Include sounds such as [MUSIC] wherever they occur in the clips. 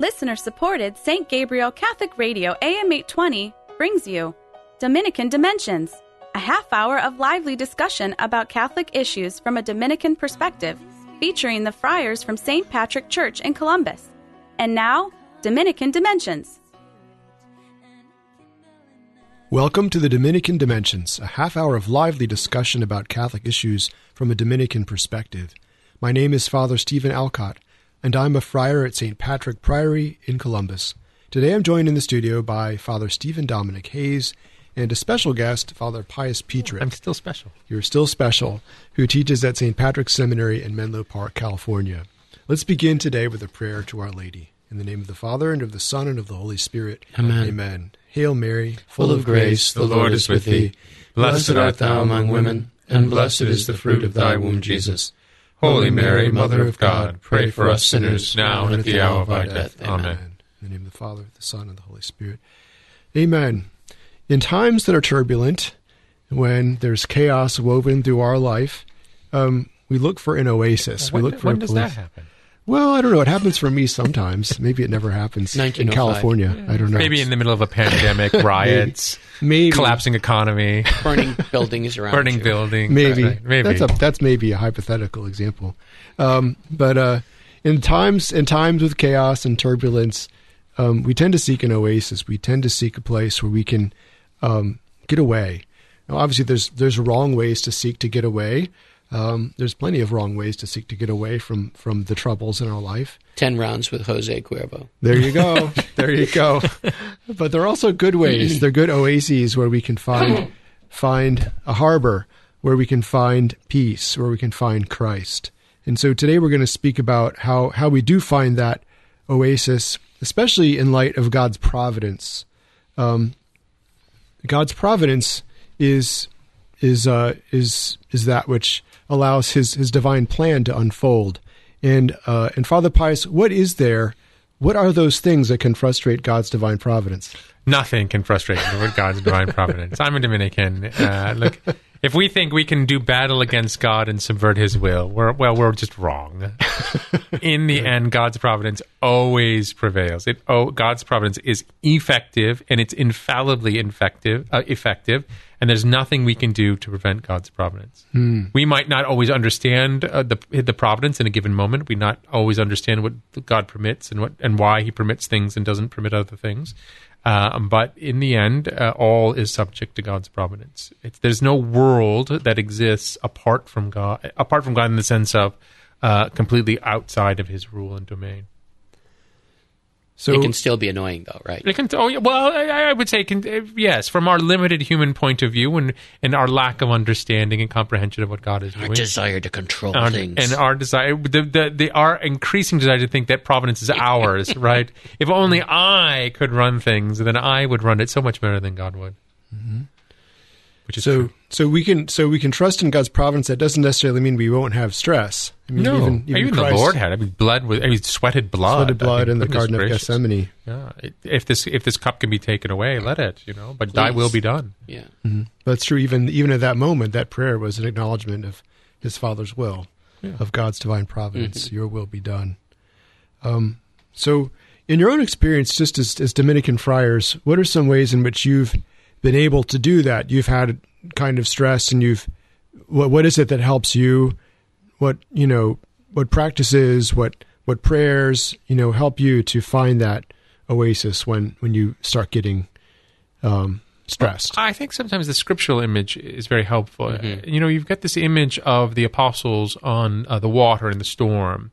Listener supported St. Gabriel Catholic Radio AM 820 brings you Dominican Dimensions, a half hour of lively discussion about Catholic issues from a Dominican perspective, featuring the friars from St. Patrick Church in Columbus. And now, Dominican Dimensions. Welcome to the Dominican Dimensions, a half hour of lively discussion about Catholic issues from a Dominican perspective. My name is Father Stephen Alcott, and I'm a friar at St. Patrick Priory in Columbus. Today I'm joined in the studio by Father Stephen Dominic Hayes and a special guest, Father Pius Pietrzyk. I'm still special. You're still special, who teaches at St. Patrick's Seminary in Menlo Park, California. Let's begin today with a prayer to Our Lady. In the name of the Father, and of the Son, and of the Holy Spirit. Amen. Amen. Hail Mary, full of grace, the Lord is with thee. Blessed art thou among women, and blessed is the fruit of thy womb, Jesus. Holy Mary, Mother of God, pray for us sinners, now and at the hour of our death. Amen. In the name of the Father, the Son, and the Holy Spirit. Amen. In times that are turbulent, when there's chaos woven through our life, um, we look for an oasis. When, we look for when a does place. that happen? Well, I don't know. It happens for me sometimes. Maybe it never happens in 1905. California. I don't know. Maybe in the middle of a pandemic, [LAUGHS] riots, maybe collapsing economy, burning [LAUGHS] buildings around burning you. buildings. maybe Right, maybe. that's a that's maybe a hypothetical example. Um, but uh, in times in times with chaos and turbulence, um, we tend to seek an oasis. We tend to seek a place where we can um, get away. Now, obviously, there's there's wrong ways to seek to get away. Um, there's plenty of wrong ways to seek to get away from from the troubles in our life. Ten rounds with Jose Cuervo. There you go. [LAUGHS] there you go. But there are also good ways. They're good oases where we can find find a harbor, where we can find peace, where we can find Christ. And so today we're going to speak about how how we do find that oasis, especially in light of God's providence. Um, God's providence is is uh, is is that which allows his his divine plan to unfold. And uh, and Father Pius, what is there? What are those things that can frustrate God's divine providence? Nothing can frustrate God's divine providence. I'm a Dominican. Uh, look, if we think we can do battle against God and subvert His will, we're well, we're just wrong. [LAUGHS] In the end, God's providence always prevails. It oh, God's providence is effective and it's infallibly effective. Uh, effective, and there's nothing we can do to prevent God's providence. We might not always understand uh, the the providence in a given moment. We not always understand what God permits and what and why He permits things and doesn't permit other things. Uh, but in the end, uh, all is subject to God's providence. It's, there's no world that exists apart from God, apart from God in the sense of uh, completely outside of His rule and domain. So it can still be annoying, though, right? It can, oh, yeah, well, I, I would say, can, uh, yes, from our limited human point of view and, and our lack of understanding and comprehension of what God is Our doing. desire to control Our- things. and our desire, the, the, the, our increasing desire to think that providence is ours, [LAUGHS] right? If only I could run things, then I would run it so much better than God would. Which is so true. so we can so we can trust in God's providence. That doesn't necessarily mean we won't have stress. I mean, No, even, even, the Christ Lord had. I mean, blood was. I mean, sweated blood. sweated I blood mean, in the goodness Garden of gracious. Gethsemane. Yeah, if this if this cup can be taken away, let it. You know, but Thy will be done. yeah. That's true. Even even at that moment, that prayer was an acknowledgement of His Father's will, Yeah. of God's divine providence. Your will be done. Um, so, in your own experience, just as, as Dominican friars, what are some ways in which you've been able to do that? You've had kind of stress, and you've what what is it that helps you? What you know? What practices? What what prayers? You know, help you to find that oasis when when you start getting um, stressed. I think sometimes the scriptural image is very helpful. You know, you've got this image of the apostles on uh, the water in the storm,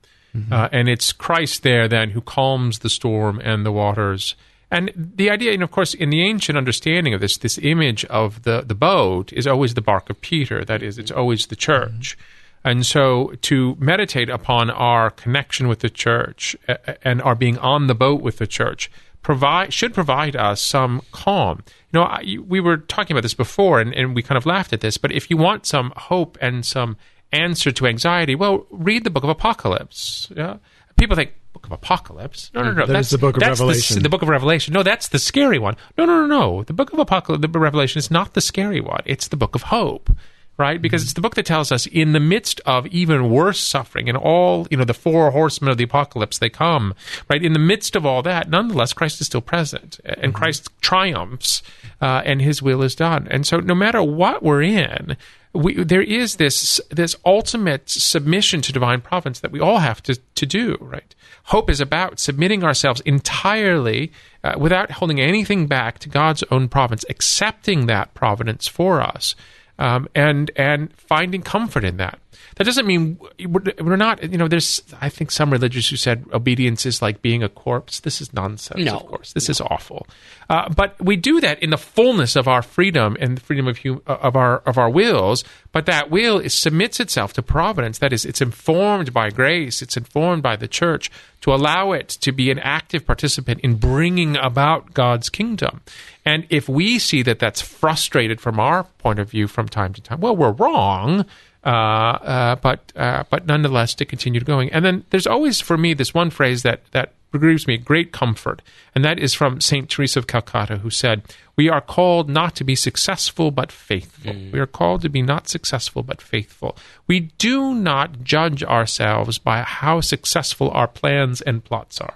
uh, and it's Christ there then who calms the storm and the waters. And the idea, and of course, in the ancient understanding of this, this image of the, the boat is always the bark of Peter. That is, it's always the church. Mm-hmm. And so to meditate upon our connection with the church and our being on the boat with the church provide should provide us some calm. You know, I, we were talking about this before, and, and we kind of laughed at this. But if you want some hope and some answer to anxiety, well, read the Book of Apocalypse. Yeah, people think Book of Apocalypse. No, no, no. That that's the Book of that's the Revelation. The, Book of Revelation. No, that's the scary one. No, no, no, no. The Book of Apocalypse, the Revelation, is not the scary one. It's the Book of Hope. Right? Because it's the book that tells us in the midst of even worse suffering and all, you know, the four horsemen of the apocalypse, they come, right? In the midst of all that, nonetheless, Christ is still present and Christ triumphs uh, and his will is done. And so no matter what we're in, we, there is this this ultimate submission to divine providence that we all have to, to do, right? Hope is about submitting ourselves entirely uh, without holding anything back to God's own providence, accepting that providence for us um, and and finding comfort in that. That doesn't mean we're not. You know, there's I think some religious who said obedience is like being a corpse. This is nonsense. No, of course, this no. is awful. Uh, but we do that in the fullness of our freedom and the freedom of hum, of our of our wills. But that will is, submits itself to providence. That is, it's informed by grace. It's informed by the church to allow it to be an active participant in bringing about God's kingdom. And if we see that that's frustrated from our point of view from time to time, well, we're wrong. Uh, uh, but uh, but nonetheless, to continue going. And then there's always for me this one phrase that that gives me great comfort, and that is from Saint Teresa of Calcutta, who said, "We are called not to be successful but faithful. Mm. We are called to be not successful but faithful. We do not judge ourselves by how successful our plans and plots are."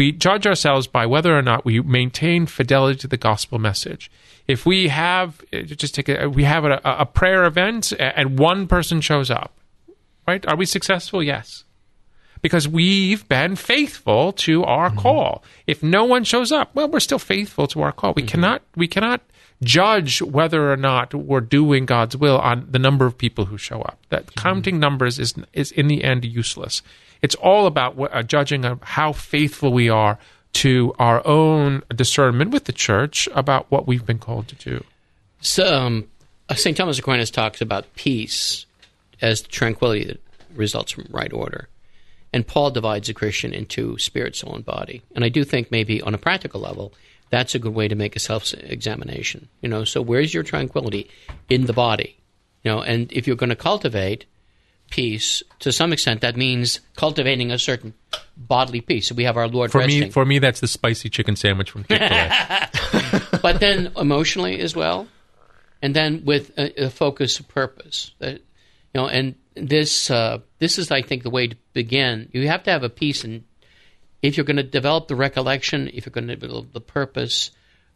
We judge ourselves by whether or not we maintain fidelity to the gospel message. If we have just take a, we have a, a prayer event and one person shows up, right? Are we successful? Yes because we've been faithful to our mm-hmm. call. If no one shows up, well, we're still faithful to our call. We mm-hmm. cannot we cannot judge whether or not we're doing God's will on the number of people who show up. That mm-hmm. counting numbers is is in the end useless. It's all about uh, judging how faithful we are to our own discernment with the church about what we've been called to do. So, um, uh, St. Thomas Aquinas talks about peace as tranquility that results from right order. And Paul divides a Christian into spirit, soul, and body. And I do think maybe on a practical level, that's a good way to make a self examination. You know, so where's your tranquility in the body? You know, and if you're going to cultivate peace, to some extent, that means cultivating a certain bodily peace. So we have our Lord for resting. me. For me, that's the spicy chicken sandwich from Chick Fil A. [LAUGHS] but then emotionally as well, and then with a, a focus of purpose. That, you know, and this uh, this is, I think, the way to begin. You have to have a peace, and if you're going to develop the recollection, if you're going to develop the purpose,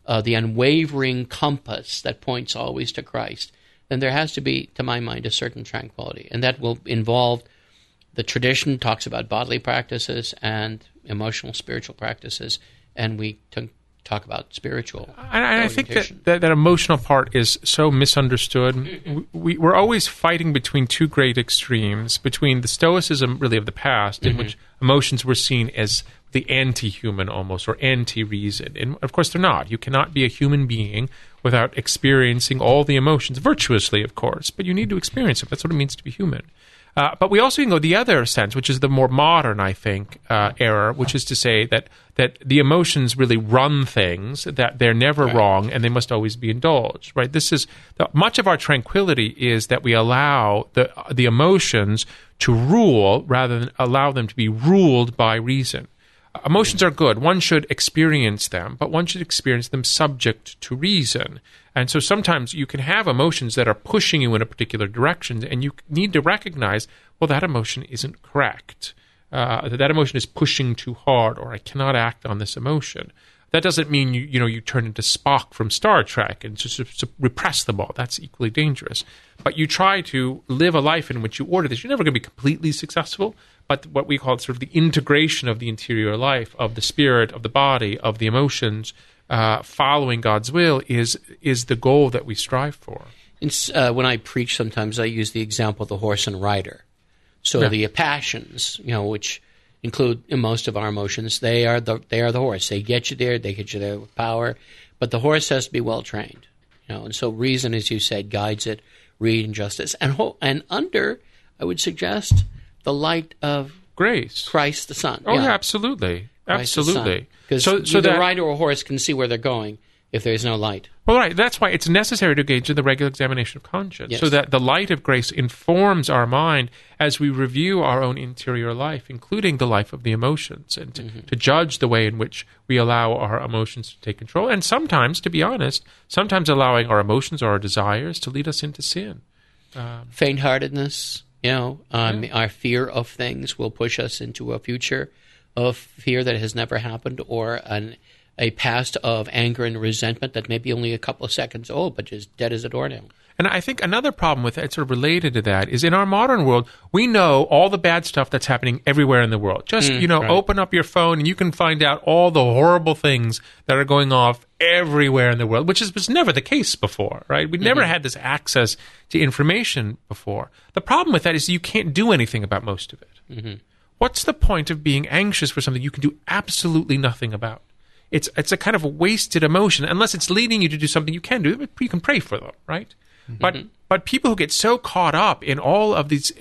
uh, the unwavering compass that points always to Christ then there has to be, to my mind, a certain tranquility. And that will involve the tradition talks about bodily practices and emotional, spiritual practices, and we t- talk about spiritual. And, I think that, that, that emotional part is so misunderstood. We, we're always fighting between two great extremes, between the Stoicism, really, of the past, mm-hmm. in which emotions were seen as the anti-human almost or anti-reason and of course they're not you cannot be a human being without experiencing all the emotions virtuously of course but you need to experience them that's what it means to be human uh, but we also can go the other sense, which is the more modern, I think, uh, error, which is to say that that the emotions really run things, that they're never right. wrong, and they must always be indulged. Right? This is the, much of our tranquility is that we allow the the emotions to rule rather than allow them to be ruled by reason. Emotions are good. One should experience them, but one should experience them subject to reason. And so sometimes you can have emotions that are pushing you in a particular direction, and you need to recognize, well, that emotion isn't correct. Uh, that emotion is pushing too hard, or I cannot act on this emotion. That doesn't mean you you know you turn into Spock from Star Trek and just repress them all. That's equally dangerous. But you try to live a life in which you order this. You're never going to be completely successful, but what we call sort of the integration of the interior life, of the spirit, of the body, of the emotions, uh, following God's will is is the goal that we strive for. Uh, when I preach, sometimes I use the example of the horse and rider. So yeah. the passions, you know, which include most of our emotions, they are the they are the horse. They get you there. They get you there with power, but the horse has to be well trained. You know, and so reason, as you said, guides it. Read and justice, and ho- and under, I would suggest the light of grace, Christ the Son. Oh, yeah, yeah absolutely, Christ absolutely. Because so, so the rider or horse can see where they're going if there's no light. Well, right. That's why it's necessary to engage in the regular examination of conscience, yes. so that the light of grace informs our mind as we review our own interior life, including the life of the emotions, and to, mm-hmm. to judge the way in which we allow our emotions to take control. And sometimes, to be honest, sometimes allowing our emotions or our desires to lead us into sin Um, faint-heartedness. You know, um, our fear of things will push us into a future of fear that has never happened, or an, a past of anger and resentment that may be only a couple of seconds old, but just dead as a doornail. And I think another problem with it, sort of related to that, is in our modern world, we know all the bad stuff that's happening everywhere in the world. Just, mm, you know, right. open up your phone and you can find out all the horrible things that are going off everywhere in the world, which is, was never the case before, right? We never mm-hmm. had this access to information before. The problem with that is you can't do anything about most of it. Mm-hmm. What's the point of being anxious for something you can do absolutely nothing about? It's it's a kind of a wasted emotion unless it's leading you to do something you can do. You can pray for them, right? But but people who get so caught up in all of these,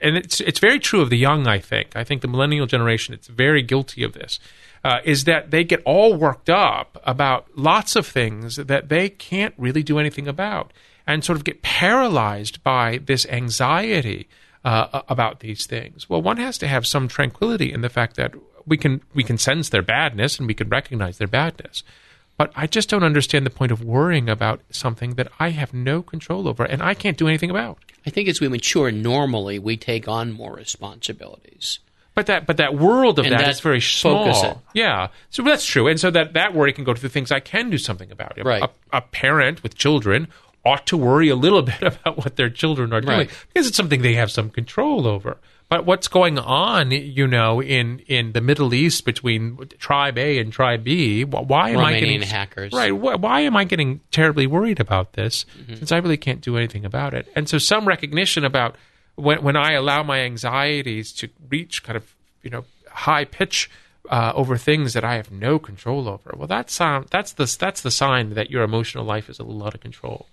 and it's it's very true of the young. I think I think the millennial generation it's very guilty of this. Uh, is that they get all worked up about lots of things that they can't really do anything about, and sort of get paralyzed by this anxiety uh, about these things. Well, one has to have some tranquility in the fact that we can we can sense their badness and we can recognize their badness. But I just don't understand the point of worrying about something that I have no control over and I can't do anything about. I think as we mature, normally we take on more responsibilities. But that but that world of And that that is very small. Yeah, so that's true. And so that that worry can go to the things I can do something about. A- Right. A, a parent with children ought to worry a little [LAUGHS] bit about what their children are doing Right. because it's something they have some control over. But what's going on, you know, in, in the Middle East between tribe A and tribe B? Why am I getting hackers. Right? Wh- why am I getting terribly worried about this? Mm-hmm. Since I really can't do anything about it. And so, some recognition about when when I allow my anxieties to reach kind of you know high pitch uh, over things that I have no control over. Well, that's um, that's the that's the sign that your emotional life is a little out of control.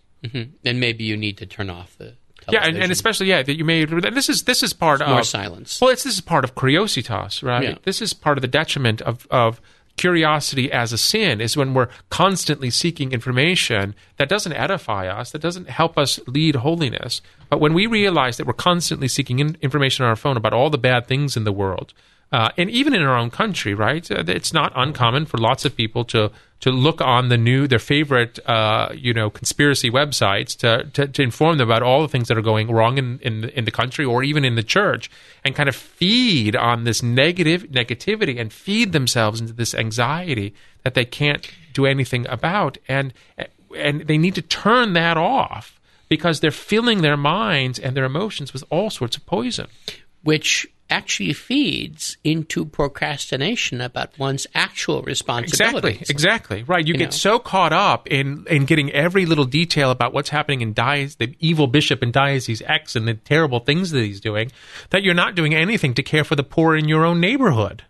and maybe you need to turn off the. Yeah, and, and especially yeah that you may. This is this is part of more silence. Well, it's this is part of curiositas, right? Yeah. This is part of the detriment of of curiosity as a sin is when we're constantly seeking information that doesn't edify us, that doesn't help us lead holiness. But when we realize that we're constantly seeking in, information on our phone about all the bad things in the world, uh, and even in our own country, right? uh, It's not uncommon for lots of people to to look on the new their favorite uh, you know conspiracy websites to, to to inform them about all the things that are going wrong in in in the country or even in the church, and kind of feed on this negative negativity and feed themselves into this anxiety that they can't do anything about, and and they need to turn that off because they're filling their minds and their emotions with all sorts of poison. which actually feeds into procrastination about one's actual responsibilities. Exactly, exactly. Right. You, You get know. so caught up in in getting every little detail about what's happening in diocese, the evil bishop in diocese X and the terrible things that he's doing, that you're not doing anything to care for the poor in your own neighborhood.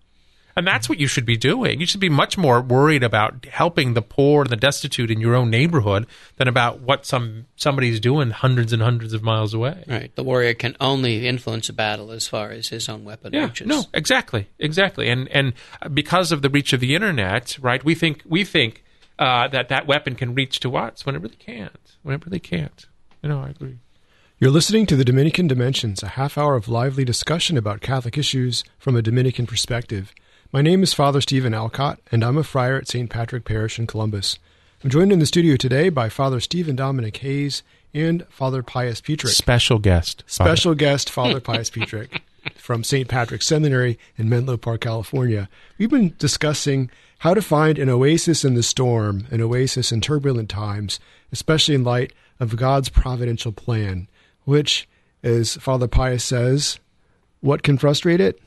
And that's what you should be doing. You should be much more worried about helping the poor and the destitute in your own neighborhood than about what some somebody's doing hundreds and hundreds of miles away. Right. The warrior can only influence a battle as far as his own weapon Yeah, reaches. no, exactly, exactly, and and because of the reach of the internet, right? We think we think uh, that that weapon can reach to us when it really can't. When it really can't. You know, I agree. You're listening to the Dominican Dimensions, a half hour of lively discussion about Catholic issues from a Dominican perspective. My name is Father Stephen Alcott, and I'm a friar at St. Patrick Parish in Columbus. I'm joined in the studio today by Father Stephen Dominic Hayes and Father Pius Pietrzyk. Special guest. Special guest Father Pius Pietrzyk [LAUGHS] from St. Patrick's Seminary in Menlo Park, California. We've been discussing how to find an oasis in the storm, an oasis in turbulent times, especially in light of God's providential plan, which, as Father Pius says, what can frustrate it?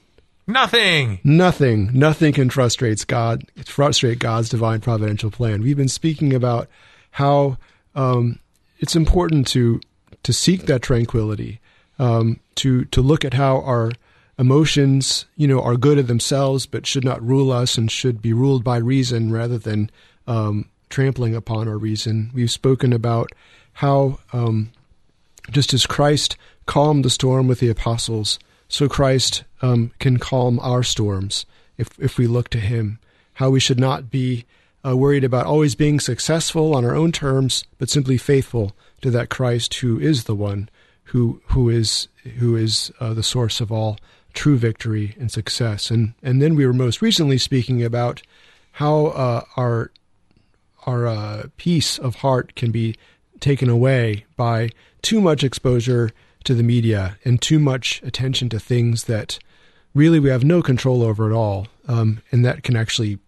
Nothing. Nothing, nothing can frustrate God, frustrate God's divine providential plan. We've been speaking about how um, it's important to to seek that tranquility, um, to to look at how our emotions, you know, are good of themselves, but should not rule us and should be ruled by reason rather than um, trampling upon our reason. We've spoken about how um, just as Christ calmed the storm with the apostles, so Christ um, can calm our storms if if we look to Him. How we should not be uh, worried about always being successful on our own terms, but simply faithful to that Christ who is the one who who is who is uh, the source of all true victory and success. And and then we were most recently speaking about how uh, our our uh, peace of heart can be taken away by too much exposure to the media and too much attention to things that really we have no control over at all. Um, and that can actually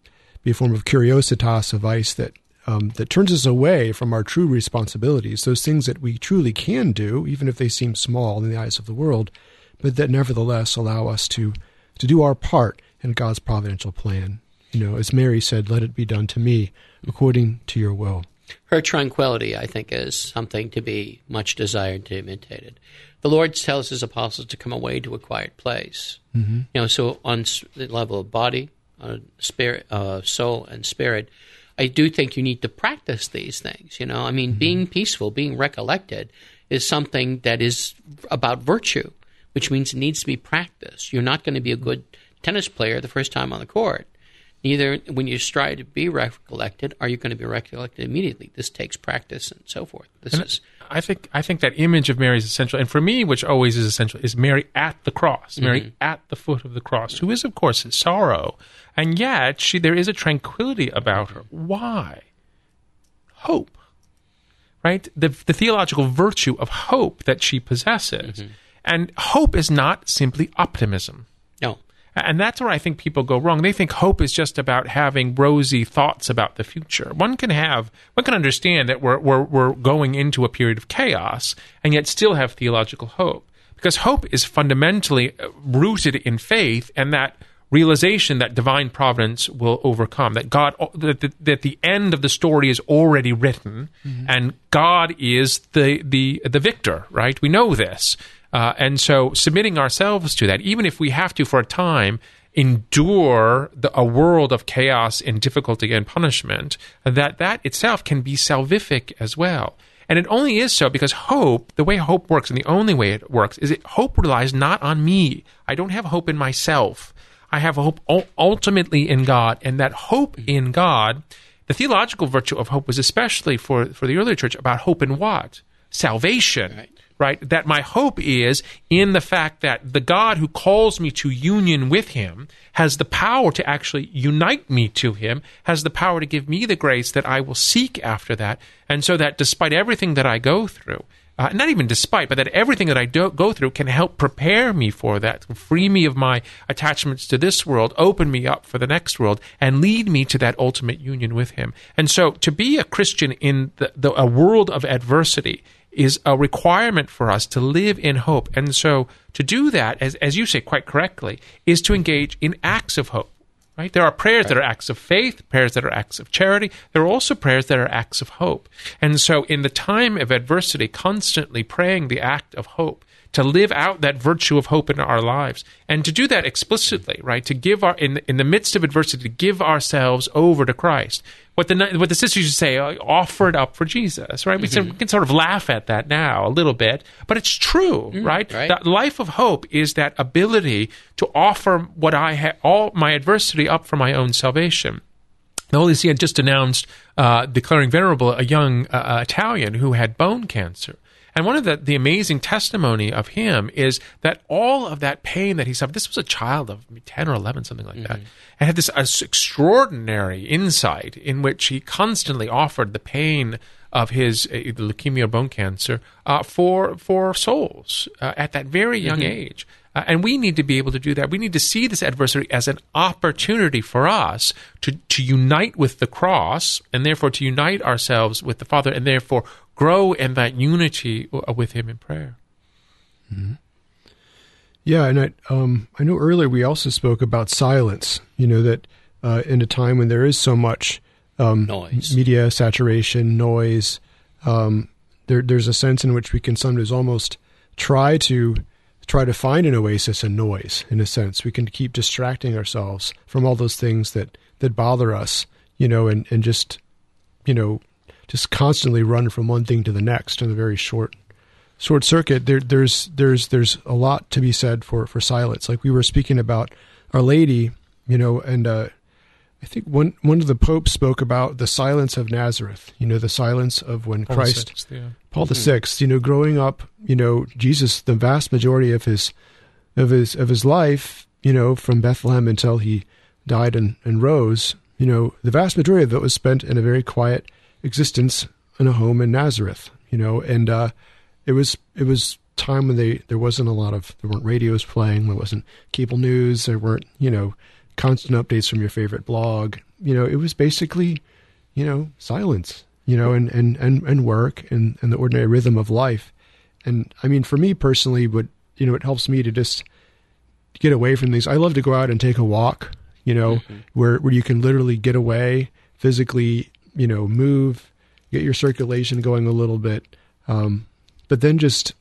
be a form of curiositas, a vice that um, that turns us away from our true responsibilities, those things that we truly can do, even if they seem small in the eyes of the world, but that nevertheless allow us to to do our part in God's providential plan. You know, as Mary said, "Let it be done to me according to your will." Her tranquility, I think, is something to be much desired to imitated. The Lord tells His apostles to come away to a quiet place. Mm-hmm. You know, so on the level of body, uh, spirit, uh, soul, and spirit, I do think you need to practice these things. You know, I mean, mm-hmm. being peaceful, being recollected, is something that is about virtue, which means it needs to be practiced. You're not going to be a good tennis player the first time on the court. Neither when you strive to be recollected are you going to be recollected immediately. This takes practice and so forth. This and is. I think I think that image of Mary is essential, and for me, which always is essential, is Mary at the cross, Mary mm-hmm. at the foot of the cross, who is of course in sorrow, and yet she there is a tranquility about her. Why? Hope, right? The the theological virtue of hope that she possesses, mm-hmm. and hope is not simply optimism. And that's where I think people go wrong. They think hope is just about having rosy thoughts about the future. One can have, one can understand that we're, we're, we're going into a period of chaos and yet still have theological hope. Because hope is fundamentally uh, rooted in faith and that realization that divine providence will overcome, that God, that the, that the end of the story is already written mm-hmm. and God is the, the, the victor, right? We know this. Uh, and so submitting ourselves to that, even if we have to for a time endure the, a world of chaos and difficulty and punishment, that that itself can be salvific as well. And it only is so because hope, the way hope works, and the only way it works, is that hope relies not on me. I don't have hope in myself. I have hope ultimately in God, and that hope in God, the theological virtue of hope was especially for, for the early church about hope in what? Salvation. Right right? That my hope is in the fact that the God who calls me to union with him has the power to actually unite me to him, has the power to give me the grace that I will seek after that. And so that despite everything that I go through, uh, not even despite, but that everything that I do, go through can help prepare me for that, free me of my attachments to this world, open me up for the next world, and lead me to that ultimate union with Him. And so, to be a Christian in the, the, a world of adversity is a requirement for us to live in hope. And so to do that, as, as you say quite correctly, is to engage in acts of hope. Right? There are prayers that are acts of faith, prayers that are acts of charity. There are also prayers that are acts of hope. And so, in the time of adversity, constantly praying the act of hope to live out that virtue of hope in our lives and to do that explicitly right to give our in, in the midst of adversity to give ourselves over to christ what the what the sisters used to say uh, offered up for jesus right mm-hmm. we, can, sort of laugh at that now a little bit but it's true mm, right? right that life of hope is that ability to offer what i have all my adversity up for my own salvation the Holy See had just announced uh, declaring venerable a young uh Italian who had bone cancer. And one of the, the amazing testimony of him is that all of that pain that he suffered, this was a child of 10 or 11, something like mm-hmm. that, and had this uh, extraordinary insight in which he constantly offered the pain of his uh, leukemia or bone cancer uh, for, for souls uh, at that very young mm-hmm. age. Uh, and we need to be able to do that. We need to see this adversity as an opportunity for us to, to unite with the cross and therefore to unite ourselves with the Father and therefore grow in that unity uh, with Him in prayer. Mm-hmm. Yeah, and I, um, I know earlier we also spoke about silence. You know that uh, in a time when there is so much um, noise, media saturation, noise, um, there, there's a sense in which we can sometimes almost try to try to find an oasis in noise. In a sense, we can keep distracting ourselves from all those things that that bother us. You know, and and just you know just constantly run from one thing to the next in a very short short circuit. There, there's there's there's a lot to be said for for silence. Like we were speaking about Our Lady, you know, and uh, I think one one of the popes spoke about the silence of Nazareth. You know, the silence of when Paul Christ, the yeah. Paul the mm-hmm. Sixth. You know, growing up, you know, Jesus, the vast majority of his of his of his life, you know, from Bethlehem until he died and, and rose, you know, the vast majority of it was spent in a very quiet existence in a home in Nazareth, you know, and uh, it was it was time when they there wasn't a lot of there weren't radios playing, there wasn't cable news, there weren't you know constant updates from your favorite blog. You know, it was basically you know silence, you know, and and and, and work and, and the ordinary rhythm of life. And I mean, for me personally, what you know, it helps me to just get away from things. I love to go out and take a walk, you know, mm-hmm. where where you can literally get away physically, you know, move, get your circulation going a little bit, um, but then just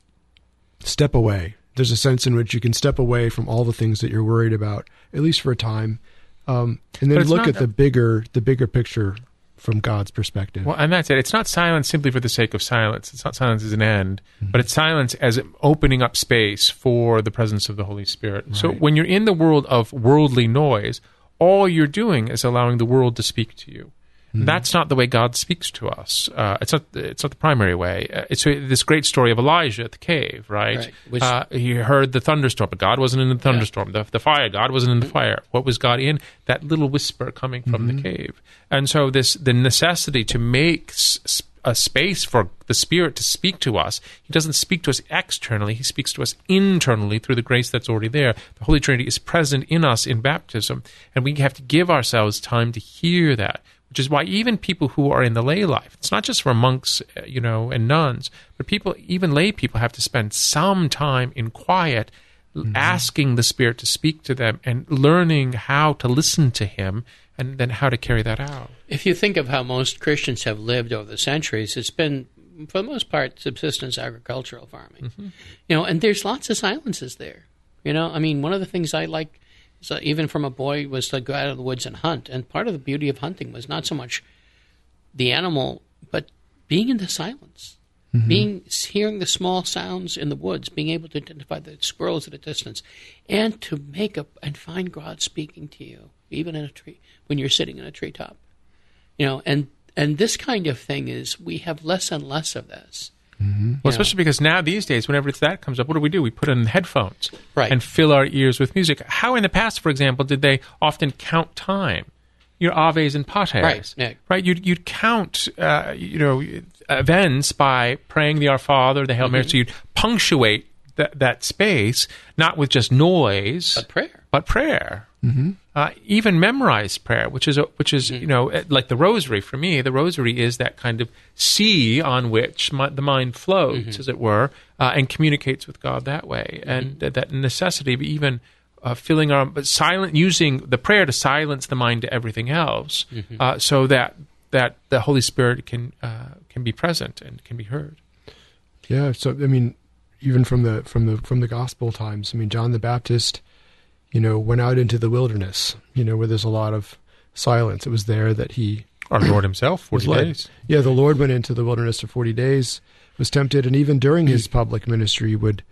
step away. There's a sense in which you can step away from all the things that you're worried about, at least for a time, um, and then look at the bigger the bigger picture from God's perspective. Well, and that's it. It's not silence simply for the sake of silence. It's not silence as an end, mm-hmm. but it's silence as opening up space for the presence of the Holy Spirit. Right. So when you're in the world of worldly noise, all you're doing is allowing the world to speak to you. Mm-hmm. That's not the way God speaks to us. Uh, it's not. It's not the primary way. Uh, it's this great story of Elijah at the cave, right? right. Which, uh, he heard the thunderstorm, but God wasn't in the thunderstorm. Yeah. The, the, fire, God wasn't in the fire. What was God in? That little whisper coming from mm-hmm. the cave. And so this the necessity to make s- a space for the Spirit to speak to us. He doesn't speak to us externally, He speaks to us internally through the grace that's already there. The Holy Trinity is present in us in baptism, and we have to give ourselves time to hear that which is why even people who are in the lay life, it's not just for monks, uh, you know, and nuns, but people, even lay people, have to spend some time in quiet, mm-hmm. asking the Spirit to speak to them and learning how to listen to Him and then how to carry that out. If you think of how most Christians have lived over the centuries, it's been, for the most part, subsistence agricultural farming. Mm-hmm. You know, and there's lots of silences there. You know, I mean, one of the things I like so even from a boy was to go out of the woods and hunt. And part of the beauty of hunting was not so much the animal, but being in the silence, mm-hmm. being hearing the small sounds in the woods, being able to identify the squirrels at a distance, and to make up and find God speaking to you, even in a tree when you're sitting in a treetop. You know, and and this kind of thing is we have less and less of this. Mm-hmm. Well, especially because now these days, whenever it's that comes up, what do we do? We put in headphones right. and fill our ears with music. How in the past, for example, did they often count time? Your aves and pates, right? Yeah. Right. You'd you'd count, uh, you know, events by praying the Our Father, the Hail mm-hmm. Mary. So you'd punctuate that that space, not with just noise, but prayer, but prayer. Mm-hmm. Uh, even memorized prayer, which is a, which is mm-hmm. you know eh, like the rosary for me. The rosary is that kind of sea on which my, the mind floats, mm-hmm. as it were, uh, and communicates with God that way. Mm-hmm. And th- that necessity of even uh, filling our but silent using the prayer to silence the mind to everything else, mm-hmm. uh, so that that the Holy Spirit can uh, can be present and can be heard. Yeah. So I mean, even from the from the from the gospel times, I mean, John the Baptist you know, went out into the wilderness, you know, where there's a lot of silence. It was there that he. Our Lord himself, 40 days. Yeah, the Lord went into the wilderness for 40 days, was tempted, and even during his public ministry would,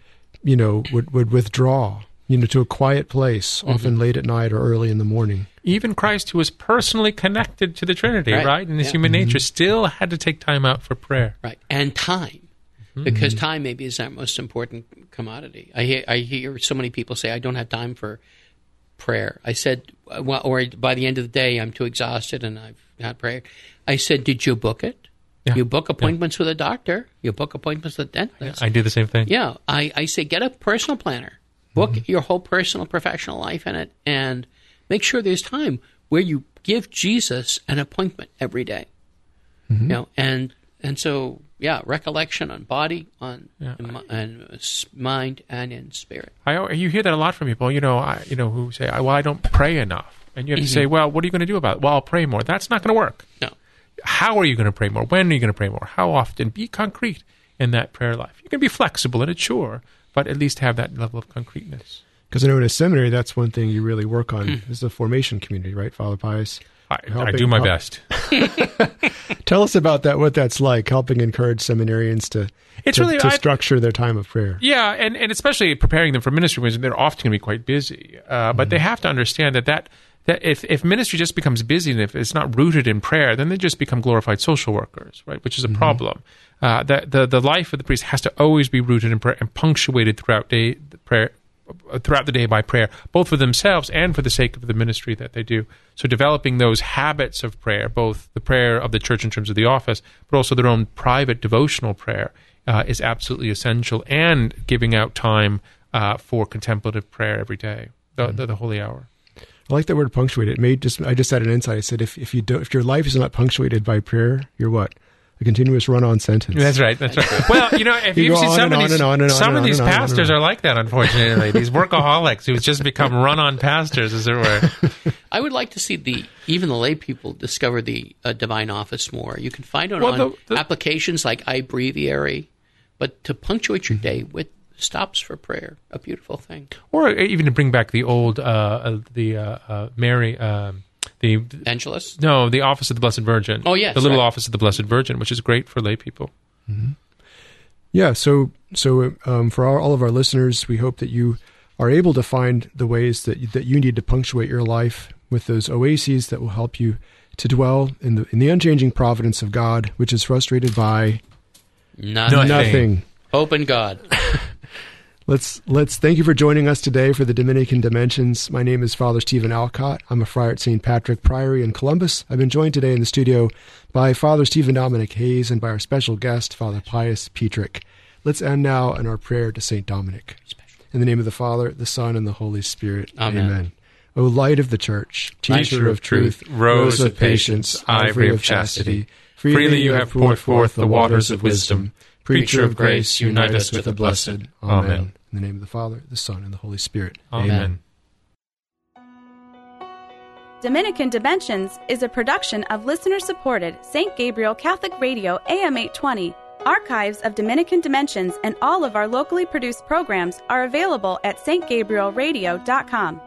you know, would, would withdraw, you know, to a quiet place, mm-hmm. often late at night or early in the morning. Even Christ, who was personally connected to the Trinity, right, right? in his yeah. human mm-hmm. nature, still had to take time out for prayer. Right, and time because mm-hmm. time maybe is our most important commodity. I hear, I hear so many people say, "I don't have time for prayer." I said, well, or by the end of the day, I'm too exhausted and I've not prayed. I said, "Did you book it? Yeah. You book appointments yeah. with a doctor. You book appointments with a dentist." I do the same thing. Yeah, I, I say get a personal planner, book mm-hmm. your whole personal professional life in it, and make sure there's time where you give Jesus an appointment every day. Mm-hmm. You know, and and so yeah, recollection on body, on yeah. and mind, and in spirit. I you hear that a lot from people. You know, I, you know who say, "Well, I don't pray enough," and you have to mm-hmm. say, "Well, what are you going to do about it?" Well, I'll pray more. That's not going to work. No. How are you going to pray more? When are you going to pray more? How often? Be concrete in that prayer life. You can be flexible and it, sure, but at least have that level of concreteness. Because I know in a seminary, that's one thing you really work on mm. is the formation community, right, Father Pius? I, I do my best. [LAUGHS] Tell us about that. What that's like, helping encourage seminarians to it's to, really to structure their time of prayer. Yeah, and, and especially preparing them for ministry because they're often going to be quite busy. Uh, but mm-hmm. they have to understand that that that if, if ministry just becomes busy and if it's not rooted in prayer, then they just become glorified social workers, right? Which is a mm-hmm. problem. Uh, the, the the life of the priest has to always be rooted in prayer and punctuated throughout day prayer throughout the day by prayer, both for themselves and for the sake of the ministry that they do. So developing those habits of prayer, both the prayer of the church in terms of the office, but also their own private devotional prayer, uh, is absolutely essential. And giving out time uh, for contemplative prayer every day, the, mm-hmm. the, the holy hour. I like that word punctuated. It made just I just had an insight. I said if if you do if your life is not punctuated by prayer, you're what? A continuous run-on sentence. That's right. That's right. Well, you know, if you have seen some of these, some of these pastors are like that. Unfortunately, these workaholics who've just become run-on pastors, as it were. [LAUGHS] I would like to see the even the lay people discover the uh, divine office more. You can find it well, on the, the, applications like iBreviary, but to punctuate your day with stops for prayer, a beautiful thing. Or even to bring back the old, uh, uh, the uh, uh, Mary. Um, the Angelus? No, the Office of the Blessed Virgin. Oh yes, the little right. Office of the Blessed Virgin, which is great for lay people. Mm-hmm. Yeah. So, so um, for all, all, of our listeners, we hope that you are able to find the ways that you, that you need to punctuate your life with those oases that will help you to dwell in the in the unchanging providence of God, which is frustrated by nothing. nothing. Hope in God. Let's let's thank you for joining us today for the Dominican Dimensions. My name is Father Stephen Alcott. I'm a friar at St. Patrick Priory in Columbus. I've been joined today in the studio by Father Stephen Dominic Hayes and by our special guest, Father Pius Pietrzyk. Let's end now in our prayer to St. Dominic. In the name of the Father, the Son, and the Holy Spirit. Amen. Amen. O light of the Church, teacher of truth, rose of patience, ivory of chastity, freely you have poured forth the waters of wisdom. Preacher of grace, unite us with the blessed. Amen. In the name of the Father, the Son, and the Holy Spirit. Amen. Dominican Dimensions is a production of listener supported St. Gabriel Catholic Radio AM 820. Archives of Dominican Dimensions and all of our locally produced programs are available at stgabrielradio.com.